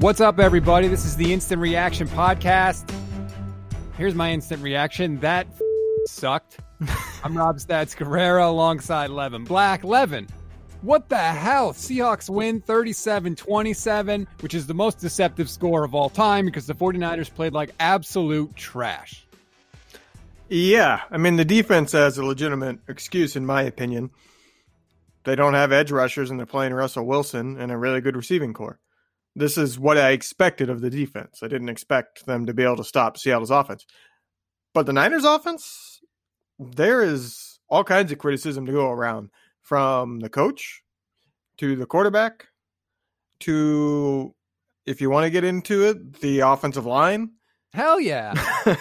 What's up, everybody? This is the Instant Reaction Podcast. Here's my instant reaction. That sucked. I'm Rob Stats Guerrera alongside Levin Black. Levin, what the hell? Seahawks win 37 27, which is the most deceptive score of all time because the 49ers played like absolute trash. Yeah, I mean, the defense has a legitimate excuse, in my opinion. They don't have edge rushers and they're playing Russell Wilson and a really good receiving core. This is what I expected of the defense. I didn't expect them to be able to stop Seattle's offense. But the Niners offense, there is all kinds of criticism to go around from the coach to the quarterback to, if you want to get into it, the offensive line. Hell yeah.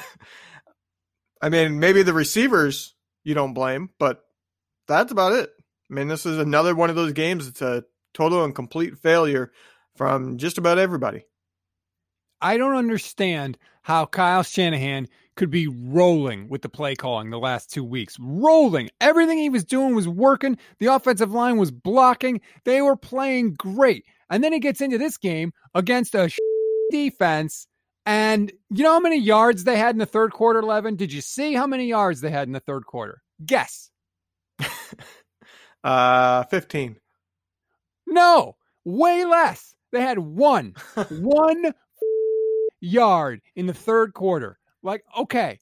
I mean, maybe the receivers you don't blame, but that's about it. I mean, this is another one of those games. It's a total and complete failure from just about everybody. I don't understand how Kyle Shanahan could be rolling with the play calling the last two weeks. Rolling. Everything he was doing was working. The offensive line was blocking. They were playing great. And then he gets into this game against a defense. And you know how many yards they had in the third quarter, Levin? Did you see how many yards they had in the third quarter? Guess. uh, 15. No, way less. They had one, one yard in the third quarter. Like, okay,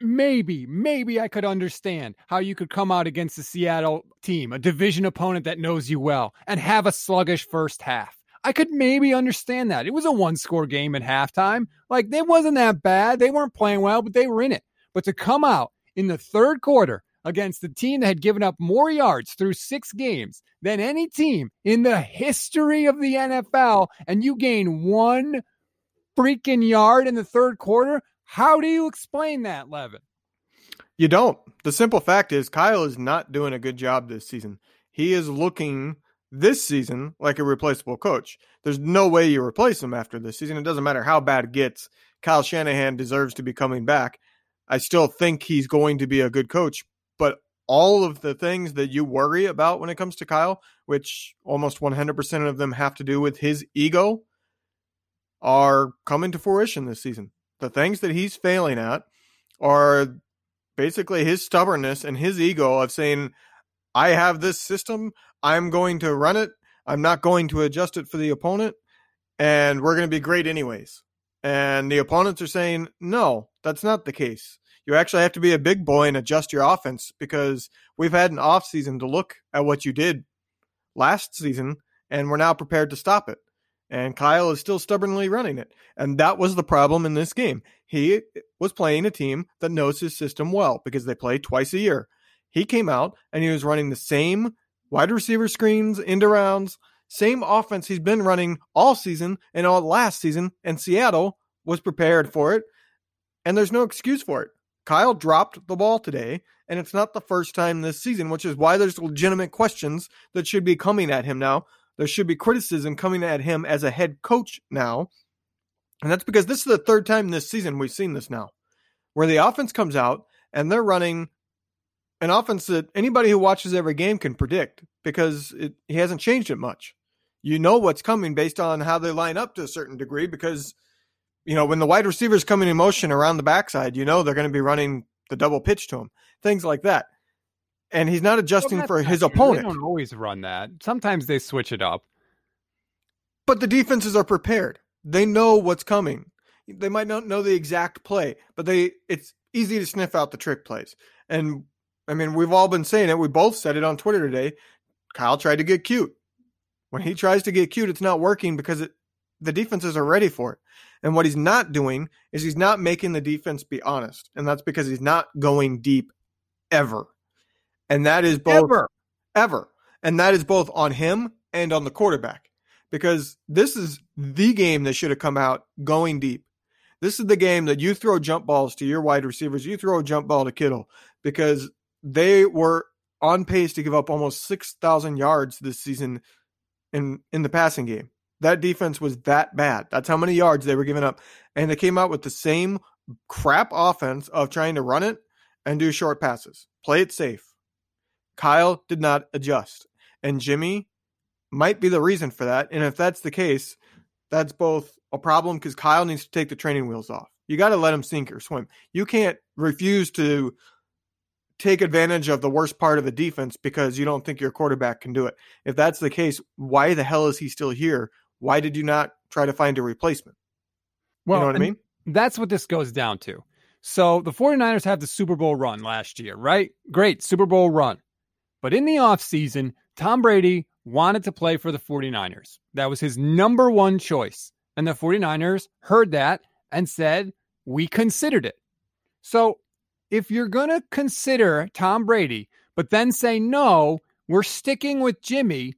maybe, maybe I could understand how you could come out against the Seattle team, a division opponent that knows you well, and have a sluggish first half. I could maybe understand that. It was a one score game at halftime. Like, it wasn't that bad. They weren't playing well, but they were in it. But to come out in the third quarter against the team that had given up more yards through six games than any team in the history of the NFL, and you gain one freaking yard in the third quarter. How do you explain that, Levin? You don't. The simple fact is, Kyle is not doing a good job this season. He is looking this season like a replaceable coach. There's no way you replace him after this season. It doesn't matter how bad it gets. Kyle Shanahan deserves to be coming back. I still think he's going to be a good coach, but all of the things that you worry about when it comes to Kyle, which almost 100% of them have to do with his ego, are coming to fruition this season. The things that he's failing at are basically his stubbornness and his ego of saying, I have this system, I'm going to run it, I'm not going to adjust it for the opponent, and we're going to be great anyways. And the opponents are saying, no, that's not the case you actually have to be a big boy and adjust your offense because we've had an off season to look at what you did last season and we're now prepared to stop it. And Kyle is still stubbornly running it. And that was the problem in this game. He was playing a team that knows his system well because they play twice a year. He came out and he was running the same wide receiver screens, end rounds, same offense he's been running all season and all last season. And Seattle was prepared for it. And there's no excuse for it. Kyle dropped the ball today, and it's not the first time this season, which is why there's legitimate questions that should be coming at him now. There should be criticism coming at him as a head coach now. And that's because this is the third time this season we've seen this now, where the offense comes out and they're running an offense that anybody who watches every game can predict because it, he hasn't changed it much. You know what's coming based on how they line up to a certain degree because – you know, when the wide receivers coming in motion around the backside, you know they're going to be running the double pitch to him, things like that. And he's not adjusting well, for his opponent. They don't always run that. Sometimes they switch it up. But the defenses are prepared. They know what's coming. They might not know the exact play, but they it's easy to sniff out the trick plays. And I mean, we've all been saying it. We both said it on Twitter today. Kyle tried to get cute. When he tries to get cute, it's not working because it, the defenses are ready for it. And what he's not doing is he's not making the defense be honest. And that's because he's not going deep ever. And that is both ever. ever. And that is both on him and on the quarterback. Because this is the game that should have come out going deep. This is the game that you throw jump balls to your wide receivers, you throw a jump ball to Kittle because they were on pace to give up almost 6,000 yards this season in in the passing game. That defense was that bad. That's how many yards they were giving up. And they came out with the same crap offense of trying to run it and do short passes. Play it safe. Kyle did not adjust. And Jimmy might be the reason for that. And if that's the case, that's both a problem because Kyle needs to take the training wheels off. You got to let him sink or swim. You can't refuse to take advantage of the worst part of the defense because you don't think your quarterback can do it. If that's the case, why the hell is he still here? Why did you not try to find a replacement? Well, you know what I mean? That's what this goes down to. So the 49ers have the Super Bowl run last year, right? Great Super Bowl run. But in the offseason, Tom Brady wanted to play for the 49ers. That was his number one choice. And the 49ers heard that and said, We considered it. So if you're going to consider Tom Brady, but then say, No, we're sticking with Jimmy,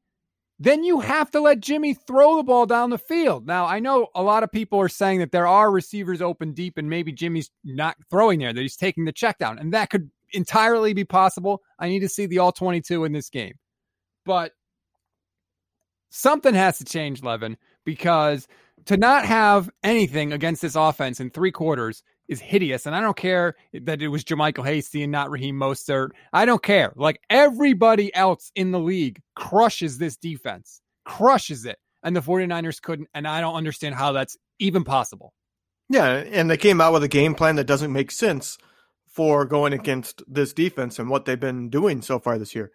then you have to let Jimmy throw the ball down the field. Now, I know a lot of people are saying that there are receivers open deep and maybe Jimmy's not throwing there, that he's taking the check down. And that could entirely be possible. I need to see the all 22 in this game. But something has to change, Levin, because to not have anything against this offense in three quarters is hideous. And I don't care that it was JaMycal Hasty and not Raheem Mostert. I don't care. Like everybody else in the league crushes this defense, crushes it. And the 49ers couldn't. And I don't understand how that's even possible. Yeah. And they came out with a game plan that doesn't make sense for going against this defense and what they've been doing so far this year.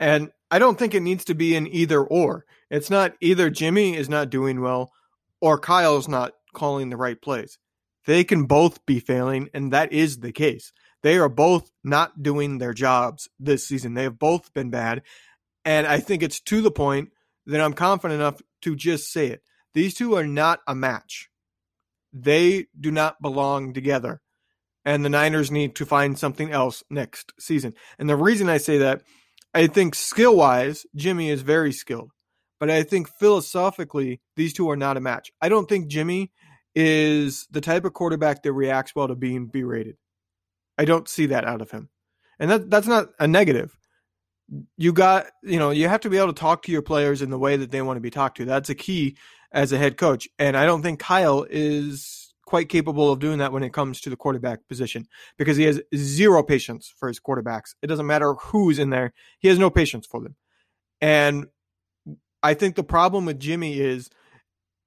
And I don't think it needs to be an either or. It's not either Jimmy is not doing well or Kyle's not calling the right plays. They can both be failing, and that is the case. They are both not doing their jobs this season. They have both been bad. And I think it's to the point that I'm confident enough to just say it. These two are not a match. They do not belong together. And the Niners need to find something else next season. And the reason I say that, I think skill wise, Jimmy is very skilled. But I think philosophically, these two are not a match. I don't think Jimmy is the type of quarterback that reacts well to being berated. I don't see that out of him. And that that's not a negative. You got, you know, you have to be able to talk to your players in the way that they want to be talked to. That's a key as a head coach. And I don't think Kyle is quite capable of doing that when it comes to the quarterback position because he has zero patience for his quarterbacks. It doesn't matter who's in there. He has no patience for them. And I think the problem with Jimmy is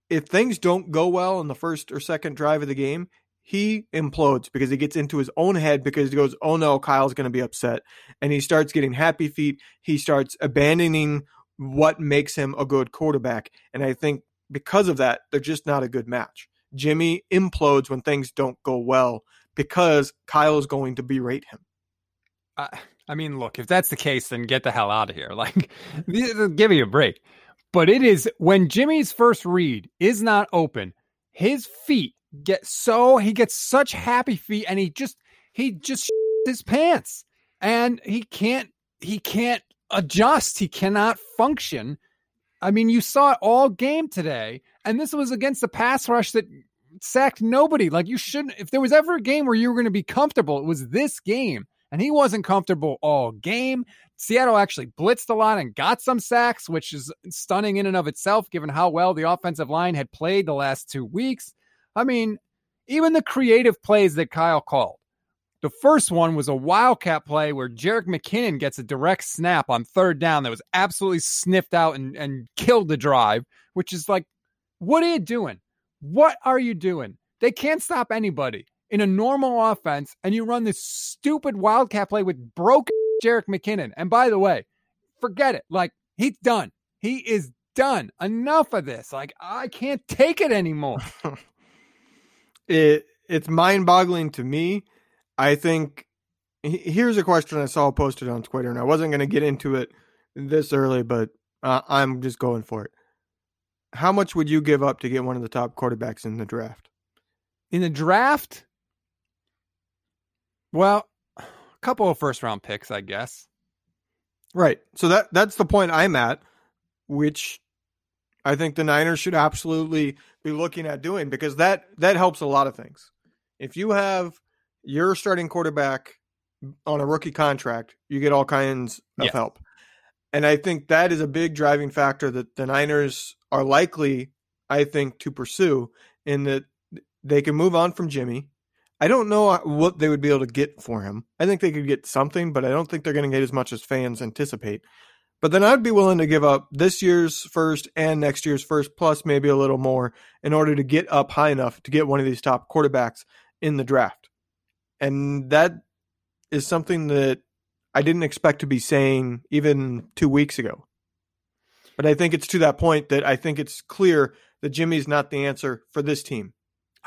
if things don't go well in the first or second drive of the game, he implodes because he gets into his own head because he goes, Oh no, Kyle's going to be upset. And he starts getting happy feet. He starts abandoning what makes him a good quarterback. And I think because of that, they're just not a good match. Jimmy implodes when things don't go well because Kyle is going to berate him. Uh, I mean, look, if that's the case, then get the hell out of here. Like, give me a break. But it is when Jimmy's first read is not open, his feet get so he gets such happy feet and he just he just his pants and he can't he can't adjust. He cannot function. I mean, you saw it all game today, and this was against the pass rush that sacked nobody. Like you shouldn't. If there was ever a game where you were going to be comfortable, it was this game, and he wasn't comfortable all game. Seattle actually blitzed a lot and got some sacks, which is stunning in and of itself, given how well the offensive line had played the last two weeks. I mean, even the creative plays that Kyle called. The first one was a wildcat play where Jerick McKinnon gets a direct snap on third down that was absolutely sniffed out and, and killed the drive, which is like, what are you doing? What are you doing? They can't stop anybody in a normal offense, and you run this stupid wildcat play with broken Jerick McKinnon. And by the way, forget it. Like, he's done. He is done. Enough of this. Like, I can't take it anymore. it it's mind-boggling to me. I think here's a question I saw posted on Twitter, and I wasn't going to get into it this early, but uh, I'm just going for it. How much would you give up to get one of the top quarterbacks in the draft? In the draft? Well, a couple of first round picks, I guess. Right. So that that's the point I'm at, which I think the Niners should absolutely be looking at doing because that that helps a lot of things. If you have your starting quarterback on a rookie contract, you get all kinds of yeah. help. And I think that is a big driving factor that the Niners are likely, I think, to pursue in that they can move on from Jimmy. I don't know uh, what they would be able to get for him. I think they could get something, but I don't think they're going to get as much as fans anticipate. But then I'd be willing to give up this year's first and next year's first, plus maybe a little more, in order to get up high enough to get one of these top quarterbacks in the draft. And that is something that I didn't expect to be saying even two weeks ago. But I think it's to that point that I think it's clear that Jimmy's not the answer for this team.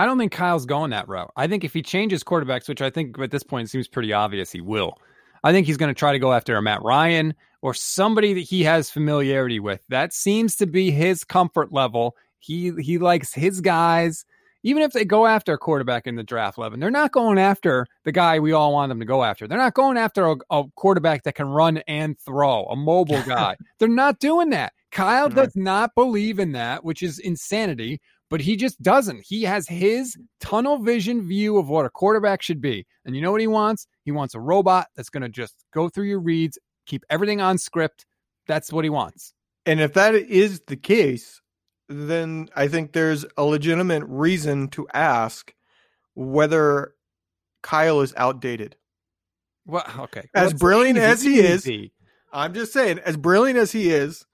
I don't think Kyle's going that route. I think if he changes quarterbacks, which I think at this point seems pretty obvious he will, I think he's going to try to go after a Matt Ryan or somebody that he has familiarity with. That seems to be his comfort level. He he likes his guys. Even if they go after a quarterback in the draft, Levin, they're not going after the guy we all want them to go after. They're not going after a, a quarterback that can run and throw, a mobile guy. they're not doing that. Kyle does not believe in that, which is insanity, but he just doesn't. He has his tunnel vision view of what a quarterback should be. And you know what he wants? He wants a robot that's going to just go through your reads, keep everything on script. That's what he wants. And if that is the case, then I think there's a legitimate reason to ask whether Kyle is outdated. Well, okay. As brilliant as he is, I'm just saying, as brilliant as he is,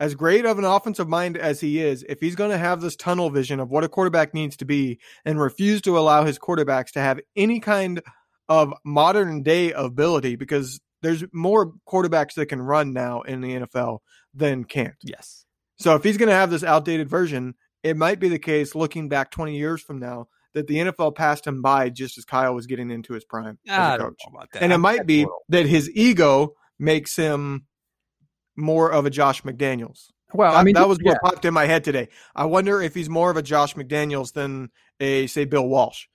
as great of an offensive mind as he is, if he's going to have this tunnel vision of what a quarterback needs to be and refuse to allow his quarterbacks to have any kind of modern day ability, because there's more quarterbacks that can run now in the NFL than can't. Yes. So if he's going to have this outdated version, it might be the case looking back 20 years from now that the NFL passed him by just as Kyle was getting into his prime I as a coach. And it might be that his ego makes him more of a Josh McDaniels. Well, that, I mean, that was yeah. what popped in my head today. I wonder if he's more of a Josh McDaniels than a say Bill Walsh.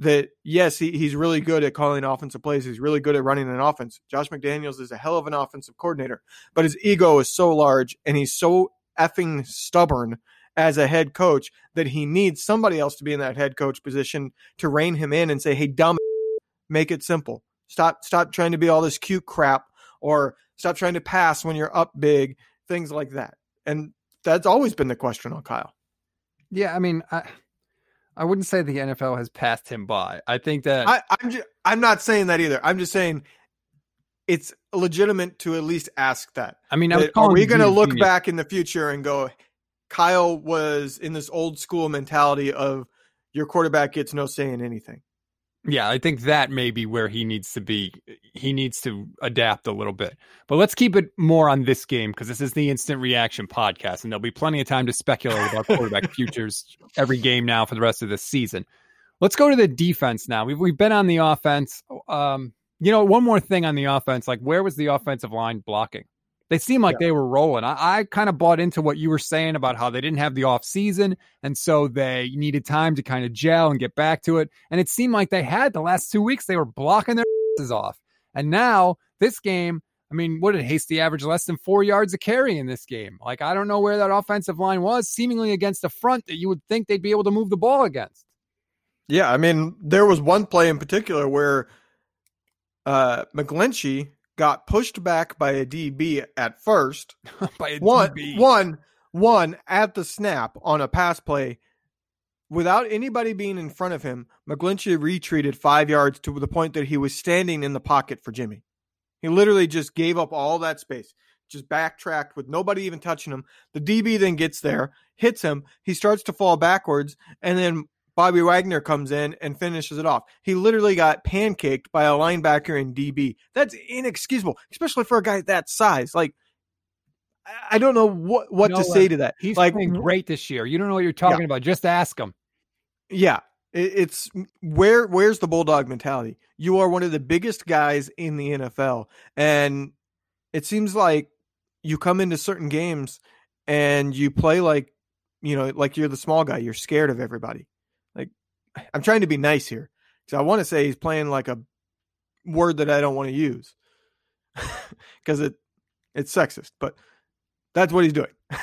That yes, he, he's really good at calling offensive plays. He's really good at running an offense. Josh McDaniels is a hell of an offensive coordinator, but his ego is so large and he's so effing stubborn as a head coach that he needs somebody else to be in that head coach position to rein him in and say, "Hey, dumb, make it simple. Stop, stop trying to be all this cute crap, or stop trying to pass when you're up big, things like that." And that's always been the question on Kyle. Yeah, I mean, I, I wouldn't say the NFL has passed him by. I think that I, I'm just, I'm not saying that either. I'm just saying it's legitimate to at least ask that. I mean, That, are we going to look genius. back in the future and go, Kyle was in this old school mentality of your quarterback gets no say in anything. Yeah, I think that may be where he needs to be. He needs to adapt a little bit. But let's keep it more on this game because this is the instant reaction podcast, and there'll be plenty of time to speculate about quarterback futures every game now for the rest of the season. Let's go to the defense now. We've we've been on the offense. Um, you know, one more thing on the offense, like where was the offensive line blocking? They seemed like they were rolling. I, I kind of bought into what you were saying about how they didn't have the off season, and so they needed time to kind of gel and get back to it. And it seemed like they had the last two weeks. They were blocking their asses off, and now this game. I mean, what did Hasty average less than four yards a carry in this game? Like, I don't know where that offensive line was, seemingly against a front that you would think they'd be able to move the ball against. Yeah, I mean, there was one play in particular where uh, McGlinchey got pushed back by a DB at first. By a one, DB. one, one at the snap on a pass play. Without anybody being in front of him, McGlinchey retreated five yards to the point that he was standing in the pocket for Jimmy. He literally just gave up all that space, just backtracked with nobody even touching him. The DB then gets there, hits him. He starts to fall backwards, and then Bobby Wagner comes in and finishes it off. He literally got pancaked by a linebacker in DB. That's inexcusable, especially for a guy that size. Like, I- don't know what what No, to uh, say to that. He's like, playing great this year. You don't know what you're talking about. Just ask him. Yeah, it, it's where where's the bulldog mentality? You are one of the biggest guys in the NFL, and it seems like you come into certain games and you play like you know like you're the small guy. You're scared of everybody. I'm trying to be nice here because I want to say he's playing like a word that I don't want to use because it it's sexist, but that's what he's doing.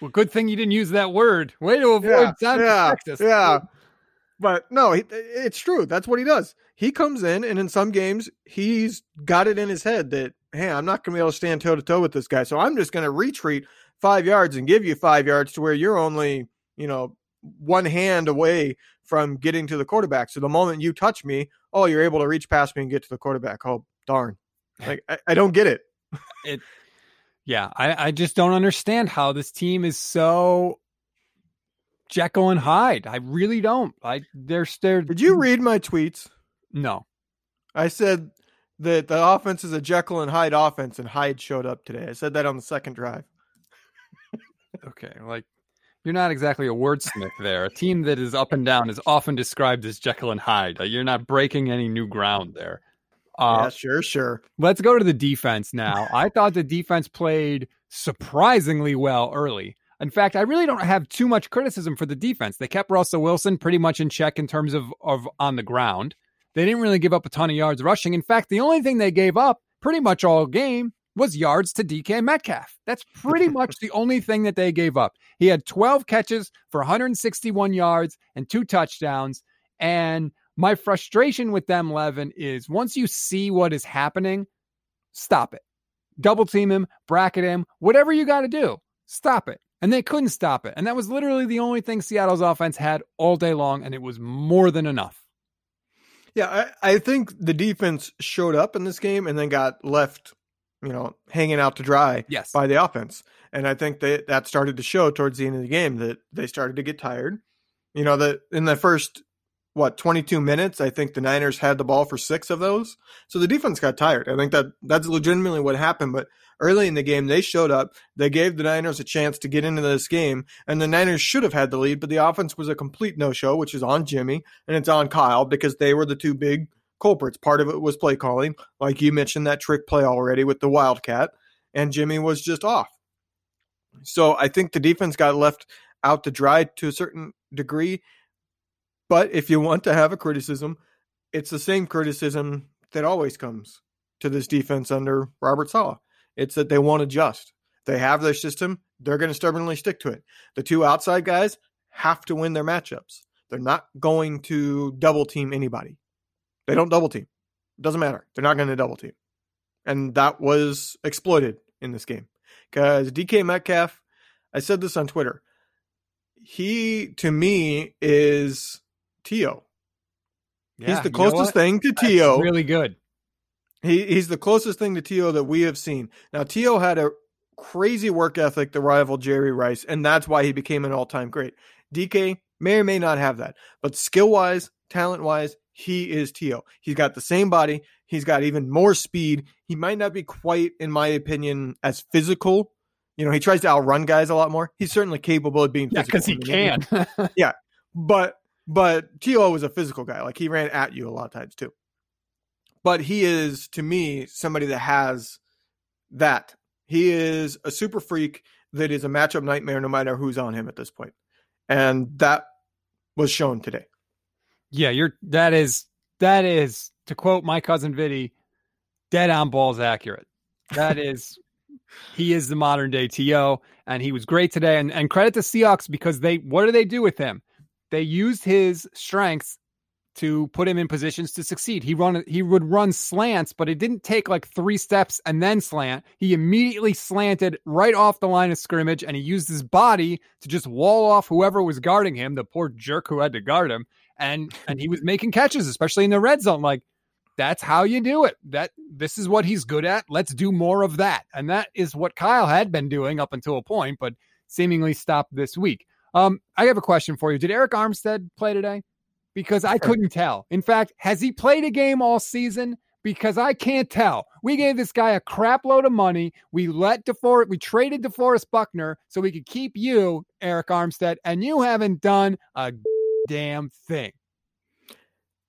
Well, good thing you didn't use that word. Way to avoid Yeah, sounding yeah, sexist. yeah. But no, it's true. That's what he does. He comes in, and in some games, he's got it in his head that, hey, I'm not going to be able to stand toe to toe with this guy. So I'm just going to retreat five yards and give you five yards to where you're only, you know, one hand away from getting to the quarterback. So the moment you touch me, oh, you're able to reach past me and get to the quarterback. Oh, darn. Like, I, I don't get it. it Yeah, I, I just don't understand how this team is so Jekyll and Hyde. I really don't. I they're they're. Did you read my tweets? No, I said that the offense is a Jekyll and Hyde offense, and Hyde showed up today. I said that on the second drive. okay, like you're not exactly a wordsmith there. A team that is up and down is often described as Jekyll and Hyde. You're not breaking any new ground there. Uh, yeah, sure, sure. Let's go to the defense now. I thought the defense played surprisingly well early. In fact, I really don't have too much criticism for the defense. They kept Russell Wilson pretty much in check in terms of, of on the ground. They didn't really give up a ton of yards rushing. In fact, the only thing they gave up pretty much all game was yards to DK Metcalf. That's pretty much the only thing that they gave up. He had 12 catches for 161 yards and two touchdowns. And my frustration with them, Levin, is once you see what is happening, stop it. Double team him, bracket him, whatever you got to do, stop it. And they couldn't stop it. And that was literally the only thing Seattle's offense had all day long. And it was more than enough. Yeah, I, I think the defense showed up in this game and then got left you know, hanging out to dry yes. by the offense. And I think that that started to show towards the end of the game that they started to get tired. You know, that in the first what 22 minutes, I think the Niners had the ball for 6 of those. So the defense got tired. I think that that's legitimately what happened, but early in the game they showed up. They gave the Niners a chance to get into this game, and the Niners should have had the lead, but the offense was a complete no-show, which is on Jimmy and it's on Kyle because they were the two big culprits. Part of it was play calling, like you mentioned that trick play already with the Wildcat, and Jimmy was just off. So I think the defense got left out to dry to a certain degree. But if you want to have a criticism, it's the same criticism that always comes to this defense under Robert Saleh. It's that they won't adjust. They have their system, they're going to stubbornly stick to it. The two outside guys have to win their matchups. They're not going to double team anybody. They don't double team. It doesn't matter. They're not going to double team. And that was exploited in this game. Because DK Metcalf, I said this on Twitter. He, to me, is T.O. Yeah, he's the closest thing to T.O. Really good. He, he's the closest thing to T.O. that we have seen. Now, T.O. had a crazy work ethic to rival Jerry Rice, and that's why he became an all time great. DK may or may not have that, but skill wise, talent wise, he is T.O. He's got the same body. He's got even more speed. He might not be quite, in my opinion, as physical. You know, he tries to outrun guys a lot more. He's certainly capable of being yeah, because he can. yeah, but but T.O. was a physical guy. Like he ran at you a lot of times too. But he is, to me, somebody that has that. He is a super freak that is a matchup nightmare no matter who's on him at this point. And that was shown today. Yeah, you're that is that is to quote my cousin Vinny, dead on balls accurate. That is he is the modern day TO and he was great today and, and credit to Seahawks because they what do they do with him? They used his strengths to put him in positions to succeed. He run he would run slants, but it didn't take like three steps and then slant. He immediately slanted right off the line of scrimmage and he used his body to just wall off whoever was guarding him, the poor jerk who had to guard him and and he was making catches, especially in the red zone. Like that's how you do it. That this is what he's good at. Let's do more of that. And that is what Kyle had been doing up until a point, but seemingly stopped this week. Um, I have a question for you. Did Arik Armstead play today? Because I couldn't tell. In fact, has he played a game all season? Because I can't tell. We gave this guy a crap load of money. We let DeForest, we traded DeForest Buckner so we could keep you, Arik Armstead, and you haven't done a damn thing.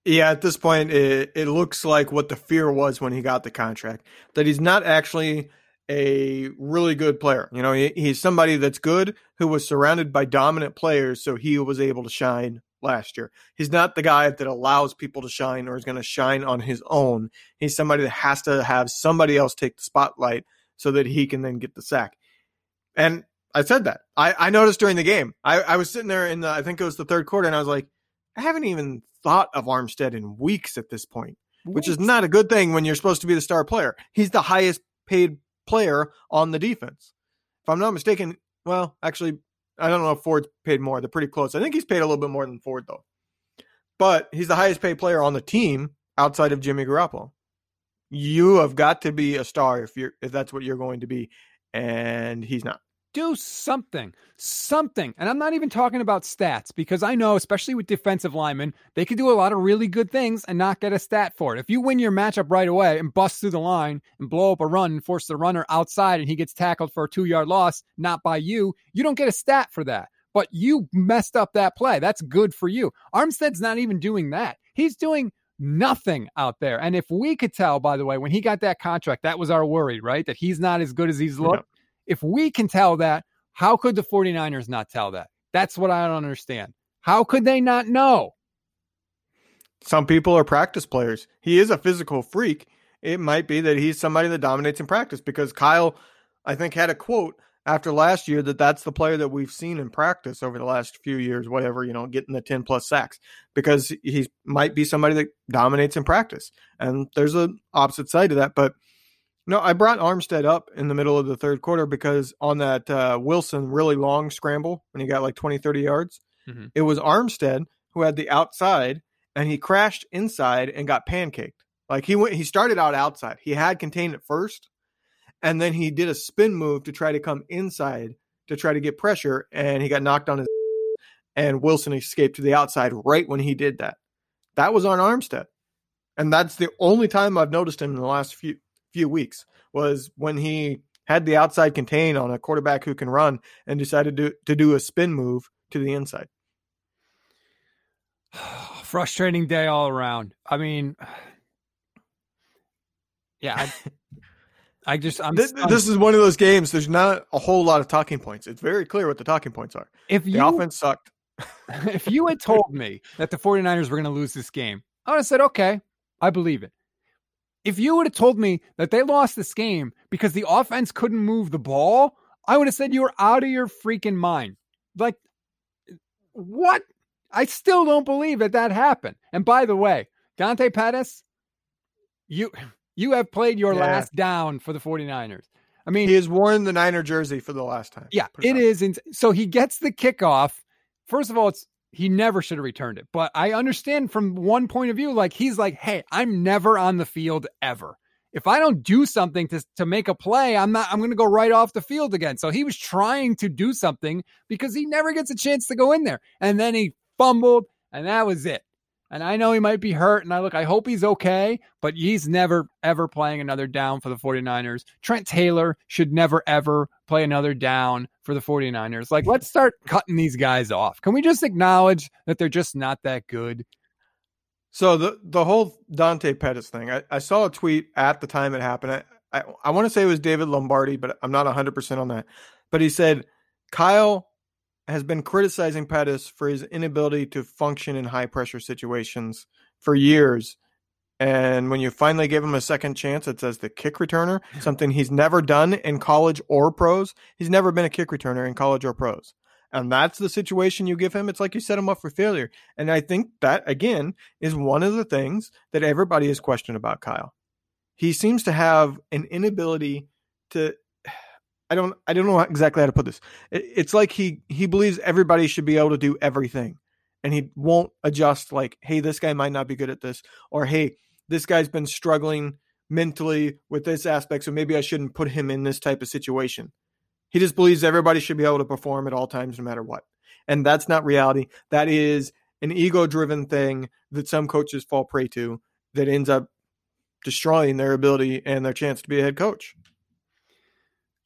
Yeah, at this point, it, it looks like what the fear was when he got the contract that he's not actually a really good player. You know, he, he's somebody that's good who was surrounded by dominant players, so he was able to shine last year. He's not the guy that allows people to shine or is going to shine on his own. He's somebody that has to have somebody else take the spotlight so that he can then get the sack. And I said that. I, I noticed during the game. I, I was sitting there in the I think it was the third quarter, and I was like, I haven't even thought of Armstead in weeks at this point, which is not a good thing when you're supposed to be the star player. He's the highest paid player on the defense. If I'm not mistaken, well, actually, I don't know if Ford's paid more. They're pretty close. I think he's paid a little bit more than Ford though. But he's the highest paid player on the team outside of Jimmy Garoppolo. You have got to be a star if you're if that's what you're going to be. and he's not. Do something, something. And I'm not even talking about stats because I know, especially with defensive linemen, they can do a lot of really good things and not get a stat for it. If you win your matchup right away and bust through the line and blow up a run and force the runner outside and he gets tackled for a two yard loss, not by you, you don't get a stat for that. But you messed up that play. That's good for you. Armstead's not even doing that. He's doing nothing out there. And if we could tell, by the way, when he got that contract, that was our worry, right? That he's not as good as he's looked. If we can tell that, how could the 49ers not tell that? That's what I don't understand. How could they not know? Some people are practice players. He is a physical freak. It might be that he's somebody that dominates in practice because Kyle, I think, had a quote after last year that that's the player that we've seen in practice over the last few years, whatever, you know, getting the 10 plus sacks because he might be somebody that dominates in practice. And there's an opposite side to that. But no, I brought Armstead up in the middle of the third quarter because on that uh, Wilson really long scramble when he got like 20, 30 yards, Mhm. it was Armstead who had the outside and he crashed inside and got pancaked. Like he went, he started out outside. He had contained it first, and then he did a spin move to try to come inside to try to get pressure, and he got knocked on his. And Wilson escaped to the outside right when he did that. That was on Armstead, and that's the only time I've noticed him in the last few few weeks was when he had the outside contain on a quarterback who can run and decided to to do a spin move to the inside. Frustrating day all around. I mean, yeah, I, I just I'm This, this is one of those games. There's not a whole lot of talking points. It's very clear what the talking points are. if The you offense sucked. if you had told me that the 49ers were going to lose this game, I would have said, okay, I believe it. If you would have told me that they lost this game because the offense couldn't move the ball, I would have said you were out of your freaking mind. Like, what? I still don't believe that that happened. And by the way, Dante Pettis, you you have played your Yeah. last down for the 49ers. I mean, He has worn the Niner jersey for the last time. yeah, it is. ins- So he gets the kickoff. First of all, it's he never should have returned it. But I understand from one point of view, like he's like, hey, I'm never on the field ever. If I don't do something to to make a play, I'm not. I'm to go right off the field again. So he was trying to do something because he never gets a chance to go in there, and then he fumbled, and that was it. And I know he might be hurt, and I look, I hope he's okay, but he's never ever playing another down for the 49ers. Trent Taylor should never ever play another down for the 49ers. Like, let's start cutting these guys off. Can we just acknowledge that they're just not that good? So the the whole Dante Pettis thing, I, I saw a tweet at the time it happened. I I, I want to say it was David Lombardi, but I'm not 100 percent on that. But he said Kyle has been criticizing Pettis for his inability to function in high pressure situations for years. And when you finally give him a second chance, it's as the kick returner, something he's never done in college or pros. He's never been a kick returner in college or pros. And that's the situation you give him. It's like you set him up for failure. And I think that, again, is one of the things that everybody has questioned about Kyle. He seems to have an inability to. I don't. I don't know exactly how to put this. It- It's like he he believes everybody should be able to do everything, and he won't adjust. Like, hey, this guy might not be good at this, or hey, this guy's been struggling mentally with this aspect, so maybe I shouldn't put him in this type of situation. He just believes everybody should be able to perform at all times, no matter what. And that's not reality. That is an ego driven thing that some coaches fall prey to that ends up destroying their ability and their chance to be a head coach.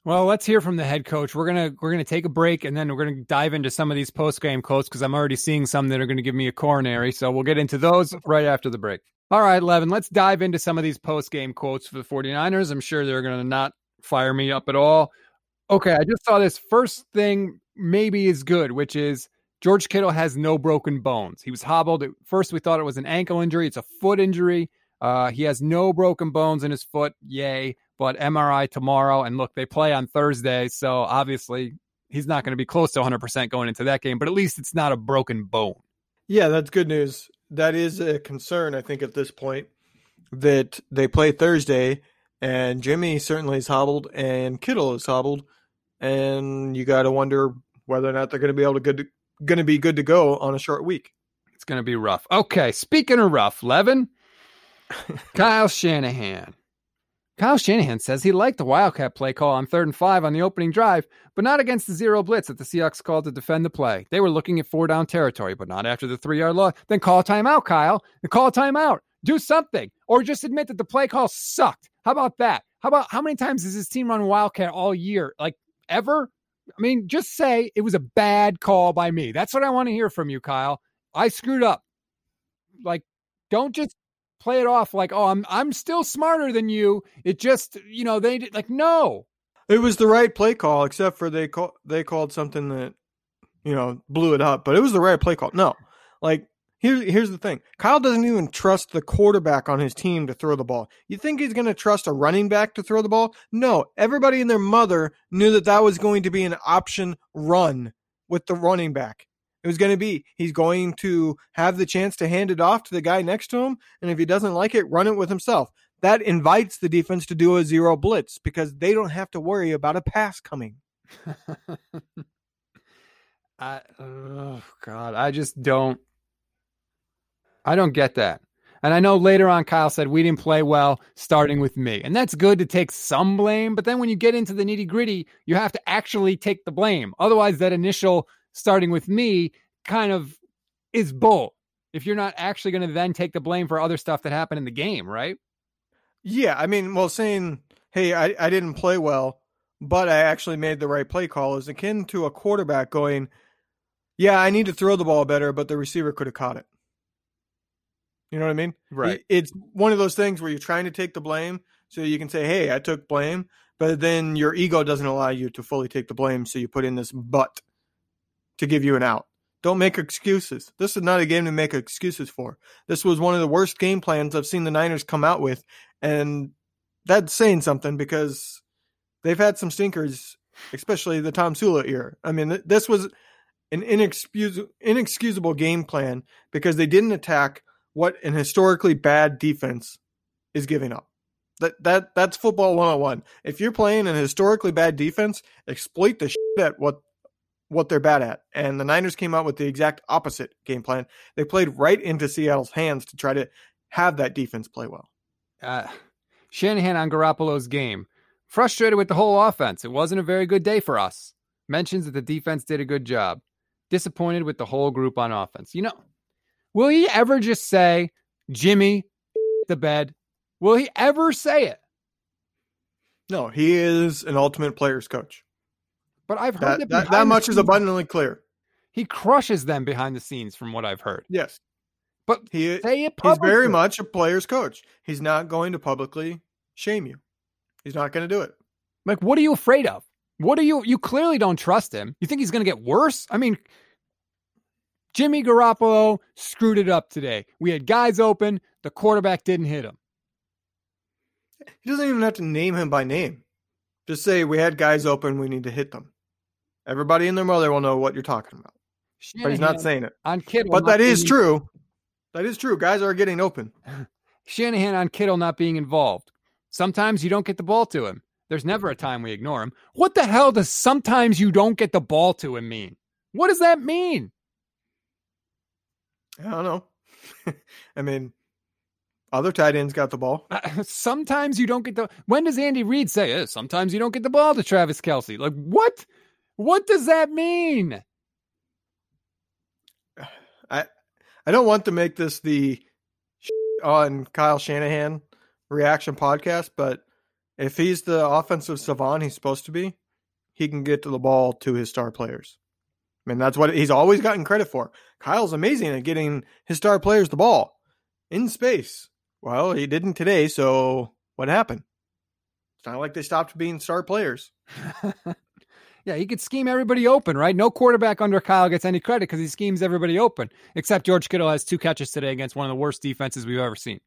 Well, let's hear from the head coach. We're gonna we're gonna take a break and then we're gonna dive into some of these post game quotes because I'm already seeing some that are gonna give me a coronary. So we'll get into those right after the break. All right, Levin, let's dive into some of these post game quotes for the 49ers. I'm sure they're gonna not fire me up at all. Okay, I just saw this first thing maybe is good, which is George Kittle has no broken bones. He was hobbled. At first, we thought it was an ankle injury. It's a foot injury. Uh, he has no broken bones in his foot. Yay. But MRI tomorrow. And look, they play on Thursday. So obviously, he's not going to be close to 100% going into that game, but at least it's not a broken bone. Yeah, that's good news. That is a concern, I think, at this point that they play Thursday and Jimmy certainly is hobbled and Kittle is hobbled. And you got to wonder whether or not they're going to be able to good going to be good to go on a short week. It's going to be rough. Okay. Speaking of rough, Levin, Kyle Shanahan. Kyle Shanahan says he liked the Wildcat play call on third and five on the opening drive, but not against the zero blitz that the Seahawks called to defend the play. They were looking at four down territory, but not after the three yard loss. Then call a timeout, Kyle. Then call a timeout. Do something. Or just admit that the play call sucked. How about that? How about how many times has his team run Wildcat all year? Like ever? I mean, just say it was a bad call by me. That's what I want to hear from you, Kyle. I screwed up. Like, don't just play it off like, oh, I'm I'm still smarter than you. It just, you know, they did like no. It was the right play call, except for they call they called something that, you know, blew it up. But it was the right play call. No, like here, here's the thing: Kyle doesn't even trust the quarterback on his team to throw the ball. You think he's going to trust a running back to throw the ball? No. Everybody and their mother knew that that was going to be an option run with the running back. It was going to be he's going to have the chance to hand it off to the guy next to him, and if he doesn't like it, run it with himself. That invites the defense to do a zero blitz because they don't have to worry about a pass coming. I, oh God, I just don't. I don't get that. And I know later on, Kyle said we didn't play well, starting with me. And that's good to take some blame. But then when you get into the nitty gritty, you have to actually take the blame. Otherwise, that initial starting with me kind of is bull if you're not actually going to then take the blame for other stuff that happened in the game, right? Yeah. I mean, well, saying, hey, I, I didn't play well, but I actually made the right play call is akin to a quarterback going, yeah, I need to throw the ball better, but the receiver could have caught it. You know what I mean? Right. It's one of those things where you're trying to take the blame so you can say, hey, I took blame, but then your ego doesn't allow you to fully take the blame. So you put in this but to give you an out. Don't make excuses. This is not a game to make excuses for. This was one of the worst game plans I've seen the Niners come out with. And that's saying something because they've had some stinkers, especially the Tomsula era. I mean, this was an inexcusable, inexcusable game plan because they didn't attack what an historically bad defense is giving up. That that that's football 101. If you're playing an historically bad defense, exploit the shit at what what they're bad at. And the Niners came out with the exact opposite game plan. They played right into Seattle's hands to try to have that defense play well. Uh, Shanahan on Garoppolo's game. Frustrated with the whole offense. It wasn't a very good day for us. Mentions that the defense did a good job. Disappointed with the whole group on offense. You know, Will he ever just say, Jimmy, the bed? Will he ever say it? No, he is an ultimate player's coach. But I've heard that, that, that much is abundantly clear. He crushes them behind the scenes, from what I've heard. Yes, but he say it. He's very much a player's coach. He's not going to publicly shame you. He's not going to do it. Like, what are you afraid of? What are you? You clearly don't trust him. You think he's going to get worse? I mean, Jimmy Garoppolo screwed it up today. We had guys open, the quarterback didn't hit him. He doesn't even have to name him by name. Just say we had guys open, we need to hit them. Everybody and their mother will know what you're talking about. Shanahan but he's not saying it. On Kittle, but that is being... true. That is true. Guys are getting open. Shanahan on Kittle not being involved. Sometimes you don't get the ball to him. There's never a time we ignore him. What the hell does sometimes you don't get the ball to him mean? What does that mean? I don't know. I mean, other tight ends got the ball. Uh, sometimes you don't get the. When does Andy Reid say, eh, sometimes you don't get the ball to Travis Kelce? Like, what? What does that mean? I I don't want to make this the on Kyle Shanahan reaction podcast, but if he's the offensive savant he's supposed to be, he can get to the ball to his star players. I mean, that's what he's always gotten credit for. Kyle's amazing at getting his star players the ball in space. Well, he didn't today, so what happened? It's not like they stopped being star players. yeah, he could scheme everybody open, right? No quarterback under Kyle gets any credit because he schemes everybody open, except George Kittle has two catches today against one of the worst defenses we've ever seen.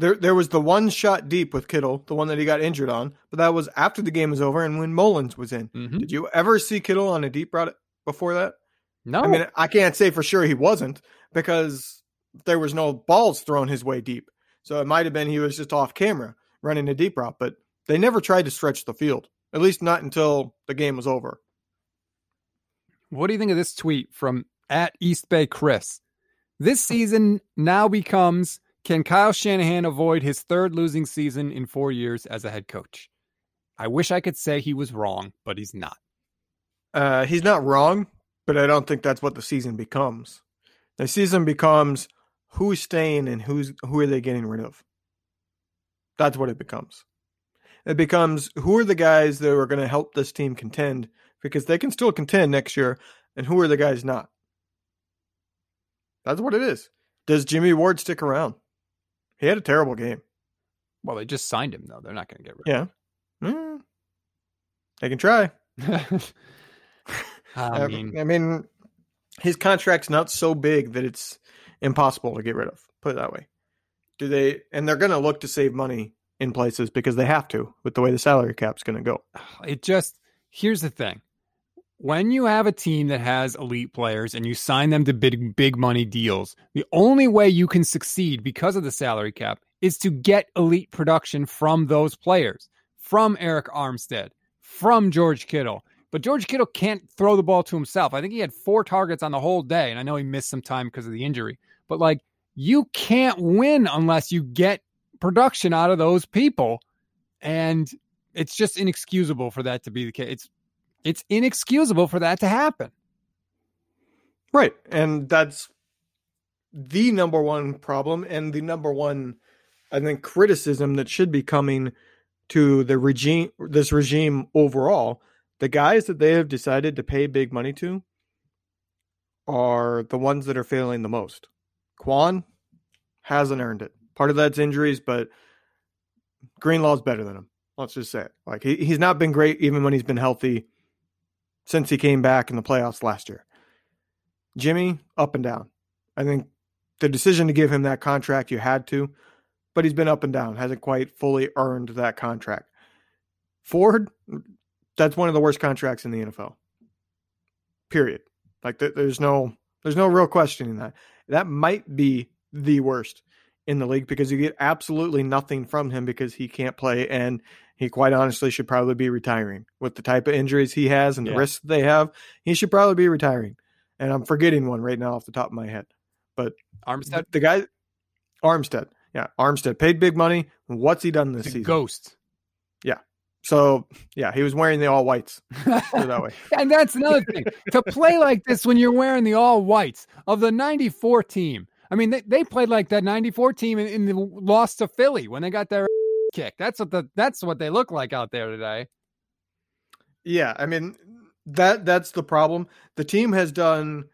There, there was the one shot deep with Kittle, the one that he got injured on, but that was after the game was over and when Mullens was in. Mm-hmm. Did you ever see Kittle on a deep route before that? No. I mean, I can't say for sure he wasn't because there was no balls thrown his way deep. So it might have been he was just off camera running a deep route, but they never tried to stretch the field, at least not until the game was over. What do you think of this tweet from at East Bay Chris? This season now becomes Can Kyle Shanahan avoid his third losing season in four years as a head coach? I wish I could say he was wrong, but he's not. Uh, he's not wrong, but I don't think that's what the season becomes. The season becomes who's staying and who's who are they getting rid of. That's what it becomes. It becomes who are the guys that are going to help this team contend because they can still contend next year, and who are the guys not. That's what it is. Does Jimmy Ward stick around? He had a terrible game. Well, they just signed him though. They're not going to get rid. Of him. Yeah, mm. they can try. I mean, I mean, his contract's not so big that it's impossible to get rid of. Put it that way. Do they? And they're going to look to save money in places because they have to with the way the salary cap's going to go. It just here's the thing. When you have a team that has elite players and you sign them to big big money deals, the only way you can succeed because of the salary cap is to get elite production from those players, from Arik Armstead, from George Kittle. But George Kittle can't throw the ball to himself. I think he had four targets on the whole day, and I know he missed some time because of the injury. But like, you can't win unless you get production out of those people. And it's just inexcusable for that to be the case. It's it's inexcusable for that to happen. Right. And that's the number one problem and the number one I think criticism that should be coming to the regime this regime overall. The guys that they have decided to pay big money to are the ones that are failing the most. Kwon hasn't earned it. Part of that's injuries, but Greenlaw's better than him. Let's just say it. Like he, he's not been great even when he's been healthy since he came back in the playoffs last year. Jimmy, up and down. I think the decision to give him that contract, you had to, but he's been up and down, hasn't quite fully earned that contract. Ford, that's one of the worst contracts in the NFL. Period. Like there's no there's no real questioning that. That might be the worst in the league because you get absolutely nothing from him because he can't play and he quite honestly should probably be retiring with the type of injuries he has and the risks they have. He should probably be retiring. And I'm forgetting one right now off the top of my head. But Armstead, the guy Armstead, yeah, Armstead paid big money. What's he done this the season? Ghost. Yeah. So yeah, he was wearing the all whites. that way. and that's another thing. to play like this when you're wearing the all whites of the '94 team. I mean, they, they played like that '94 team in, in the loss to Philly when they got their kick. That's what the that's what they look like out there today. Yeah, I mean that that's the problem. The team has done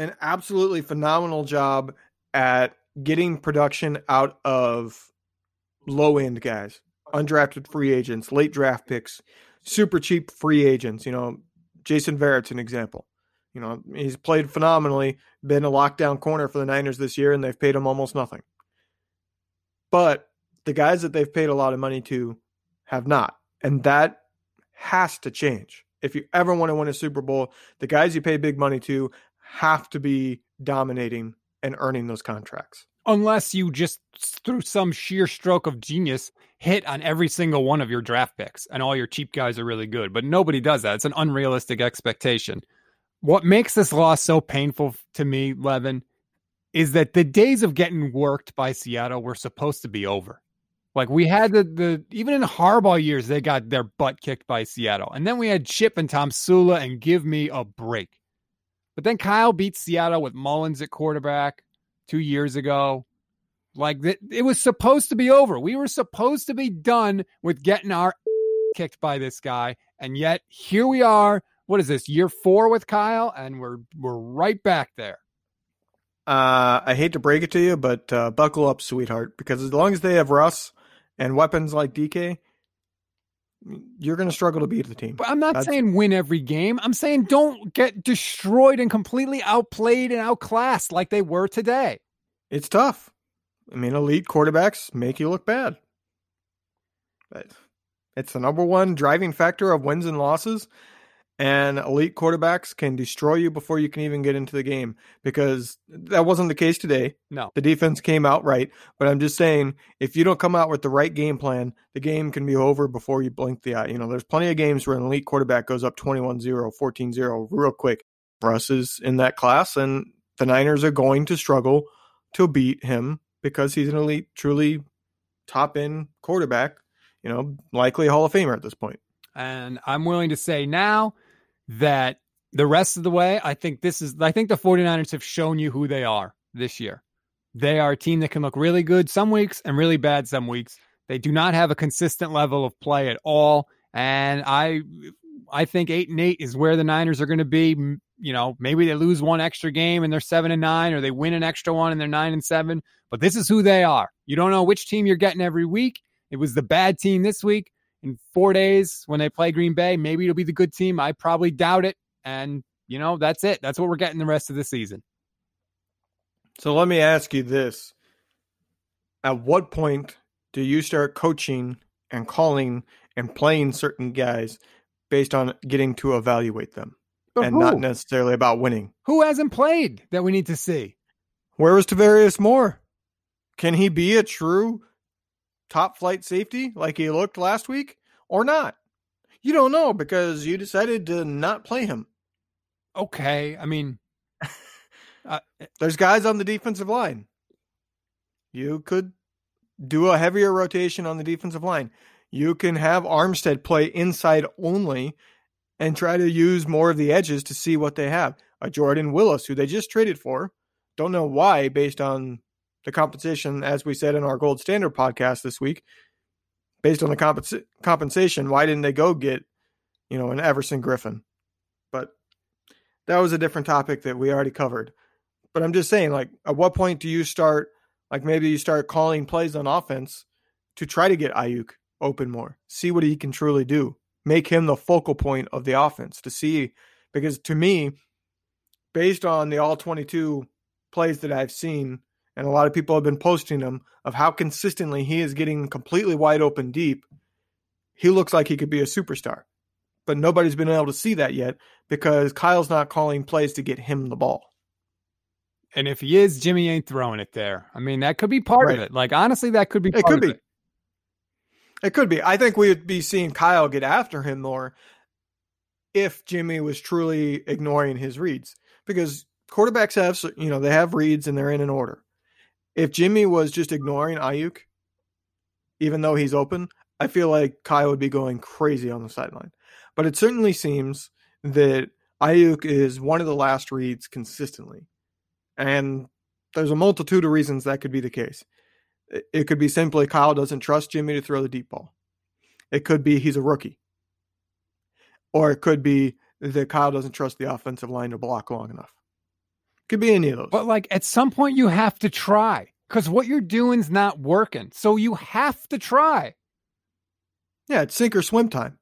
an absolutely phenomenal job at getting production out of low end guys, undrafted free agents, late draft picks, super cheap free agents. You know, Jason Verrett's an example. You know, he's played phenomenally, been a lockdown corner for the Niners this year, and they've paid him almost nothing. But the guys that they've paid a lot of money to have not. And that has to change. If you ever want to win a Super Bowl, the guys you pay big money to have to be dominating and earning those contracts. Unless you just through some sheer stroke of genius hit on every single one of your draft picks and all your cheap guys are really good. But nobody does that. It's an unrealistic expectation. What makes this loss so painful to me, Levin, is that the days of getting worked by Seattle were supposed to be over. Like we had the the even in Harbaugh years, they got their butt kicked by Seattle, and then we had Chip and Tomsula and give me a break. But then Kyle beat Seattle with Mullens at quarterback two years ago. Like it, it was supposed to be over. We were supposed to be done with getting our kicked by this guy, and yet here we are. What is this year four with Kyle, and we're we're right back there. Uh, I hate to break it to you, but uh, buckle up, sweetheart, because as long as they have Russ and weapons like DK, you're going to struggle to beat the team. But I'm not That's... saying win every game. I'm saying don't get destroyed and completely outplayed and outclassed like they were today. It's tough. I mean, elite quarterbacks make you look bad. But it's the number one driving factor of wins and losses and elite quarterbacks can destroy you before you can even get into the game because that wasn't the case today. No. The defense came out right, but I'm just saying if you don't come out with the right game plan, the game can be over before you blink the eye. You know, there's plenty of games where an elite quarterback goes up 21-0, 14-0 real quick. Russ is in that class and the Niners are going to struggle to beat him because he's an elite, truly top end quarterback, you know, likely a Hall of Famer at this point. And I'm willing to say now that the rest of the way, I think this is, I think the 49ers have shown you who they are this year. They are a team that can look really good some weeks and really bad some weeks. They do not have a consistent level of play at all. And I, I think eight and eight is where the Niners are going to be. You know, maybe they lose one extra game and they're seven and nine, or they win an extra one and they're nine and seven. But this is who they are. You don't know which team you're getting every week. It was the bad team this week. In four days, when they play Green Bay, maybe it'll be the good team. I probably doubt it. And, you know, that's it. That's what we're getting the rest of the season. So let me ask you this. At what point do you start coaching and calling and playing certain guys based on getting to evaluate them But and who? not necessarily about winning? Who hasn't played that we need to see? Where was Tarvarius Moore? Can he be a true top flight safety like he looked last week or not? You don't know because you decided to not play him. Okay. I mean, uh, eh, There's guys on the defensive line. You could do a heavier rotation on the defensive line. You can have Armstead play inside only and try to use more of the edges to see what they have. A Jordan Willis, who they just traded for. Don't know why, based on the compensation, as we said in our Gold Standard podcast this week, based on the compens- compensation, why didn't they go get, you know, an Everson Griffen? But that was a different topic that we already covered. But I'm just saying, like, at what point do you start, like, maybe you start calling plays on offense to try to get Aiyuk open more, see what he can truly do, make him the focal point of the offense to see, because to me, based on the all 22 plays that I've seen, and a lot of people have been posting them of how consistently he is getting completely wide open deep, he looks like he could be a superstar. But nobody's been able to see that yet because Kyle's not calling plays to get him the ball. and if he is, Jimmy ain't throwing it there. I mean, that could be part of it. Like, honestly, that could be It part could of be. it. It could be. I think we would be seeing Kyle get after him more if Jimmy was truly ignoring his reads because quarterbacks have, you know, they have reads and they're in an order. If Jimmy was just ignoring Aiyuk, even though he's open, I feel like Kyle would be going crazy on the sideline. But it certainly seems that Aiyuk is one of the last reads consistently. And there's a multitude of reasons that could be the case. It- could be simply Kyle doesn't trust Jimmy to throw the deep ball. It could be he's a rookie. Or it could be that Kyle doesn't trust the offensive line to block long enough. Could be any of those. But like at some point you have to try because what you're doing's not working. So you have to try. yeah, it's sink or swim time.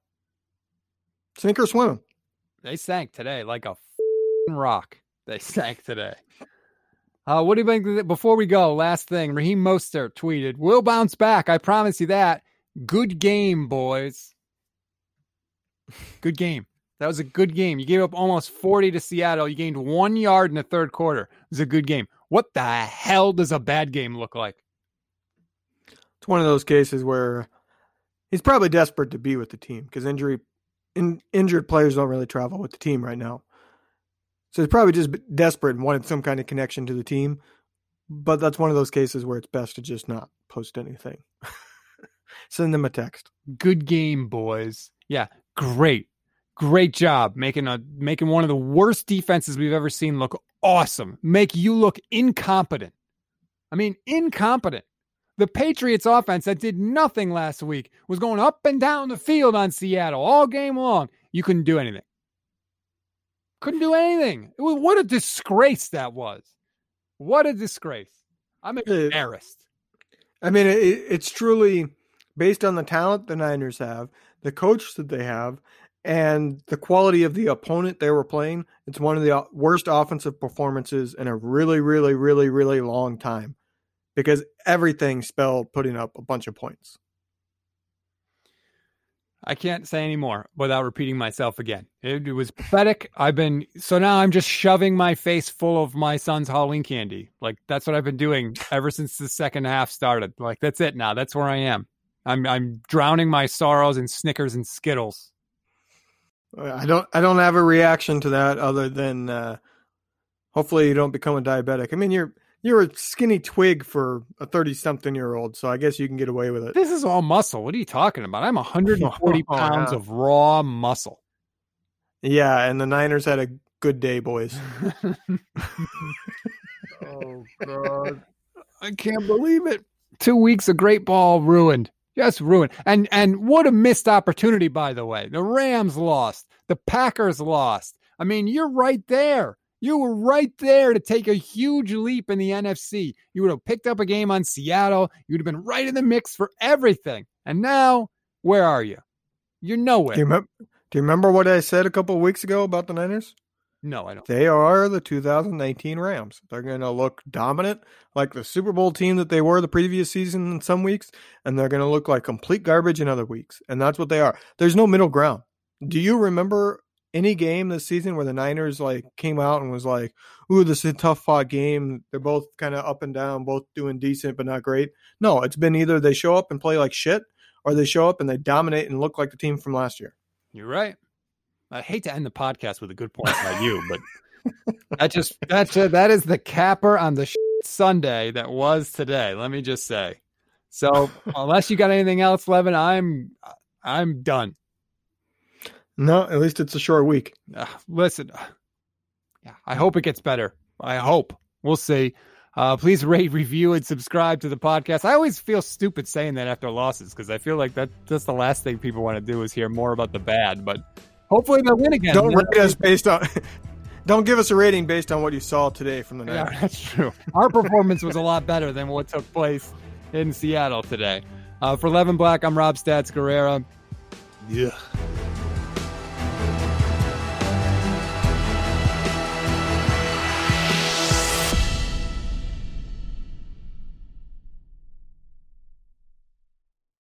Sink or swim. They sank today like a f***ing rock. They sank today. Uh, what do you think? Before we go, last thing. Raheem Mostert tweeted, "We'll bounce back. I promise you that. Good game, boys. Good game. That was a good game. You gave up almost 40 to Seattle. You gained one yard in the third quarter. It was a good game. What the hell does a bad game look like? It's one of those cases where he's probably desperate to be with the team because injury, in, injured players don't really travel with the team right now. So he's probably just desperate and wanted some kind of connection to the team. But that's one of those cases where it's best to just not post anything. Send them a text. Good game, boys. Yeah, great. Great job making a making one of the worst defenses we've ever seen look awesome. Make you look incompetent. I mean, incompetent. The Patriots offense that did nothing last week was going up and down the field on Seattle all game long. You couldn't do anything. Couldn't do anything. Was, what a disgrace that was. What a disgrace. I'm embarrassed. I mean, it, it's truly based on the talent the Niners have, the coach that they have, and the quality of the opponent they were playing. It's one of the uh, worst offensive performances in a really, really, really, really long time because everything spelled putting up a bunch of points. I can't say any more without repeating myself again. It, it, was pathetic. I've been so now I'm just shoving my face full of my son's Halloween candy. Like that's what I've been doing ever since the second half started. Like that's it now. That's where I am. I'm I'm drowning my sorrows in Snickers and Skittles. I don't I don't have a reaction to that other than uh, hopefully you don't become a diabetic. I mean you're You're a skinny twig for a 30 something year old, so I guess you can get away with it. This is all muscle. What are you talking about? I'm 140 Oh, pounds yeah. of raw muscle. Yeah, and the Niners had a good day, boys. oh god. I can't believe it. Two weeks of great ball ruined. Just ruined. And and what a missed opportunity, by the way. The Rams lost. The Packers lost. I mean, you're right there. You were right there to take a huge leap in the NFC. You would have picked up a game on Seattle. You would have been right in the mix for everything. And now, where are you? You're nowhere. Do you, remember, do you remember what I said a couple weeks ago about the Niners? No, I don't. They are the 2019 Rams. They're going to look dominant, like the Super Bowl team that they were the previous season in some weeks, and they're going to look like complete garbage in other weeks. And that's what they are. There's no middle ground. Do you remember any game this season where the Niners like came out and was like, "Ooh, this is a tough fought game. They're both kind of up and down, both doing decent but not great." No, it's been either they show up and play like shit, or they show up and they dominate and look like the team from last year. You're right. I hate to end the podcast with a good point by you, but that just that's a, that is the capper on the Sunday that was today. Let me just say. So unless you got anything else, Levin, I'm I'm done. No, at least it's a short week. Uh, listen, yeah, I hope it gets better. I hope we'll see. Uh, please rate, review, and subscribe to the podcast. I always feel stupid saying that after losses because I feel like that that's the last thing people want to do is hear more about the bad. But hopefully they'll win again. Don't rate us based on. Don't give us a rating based on what you saw today from the night. Yeah, that's true. Our performance was a lot better than what took place in Seattle today. Uh, for Levin Black, I'm Rob Stats Guerrera. Yeah.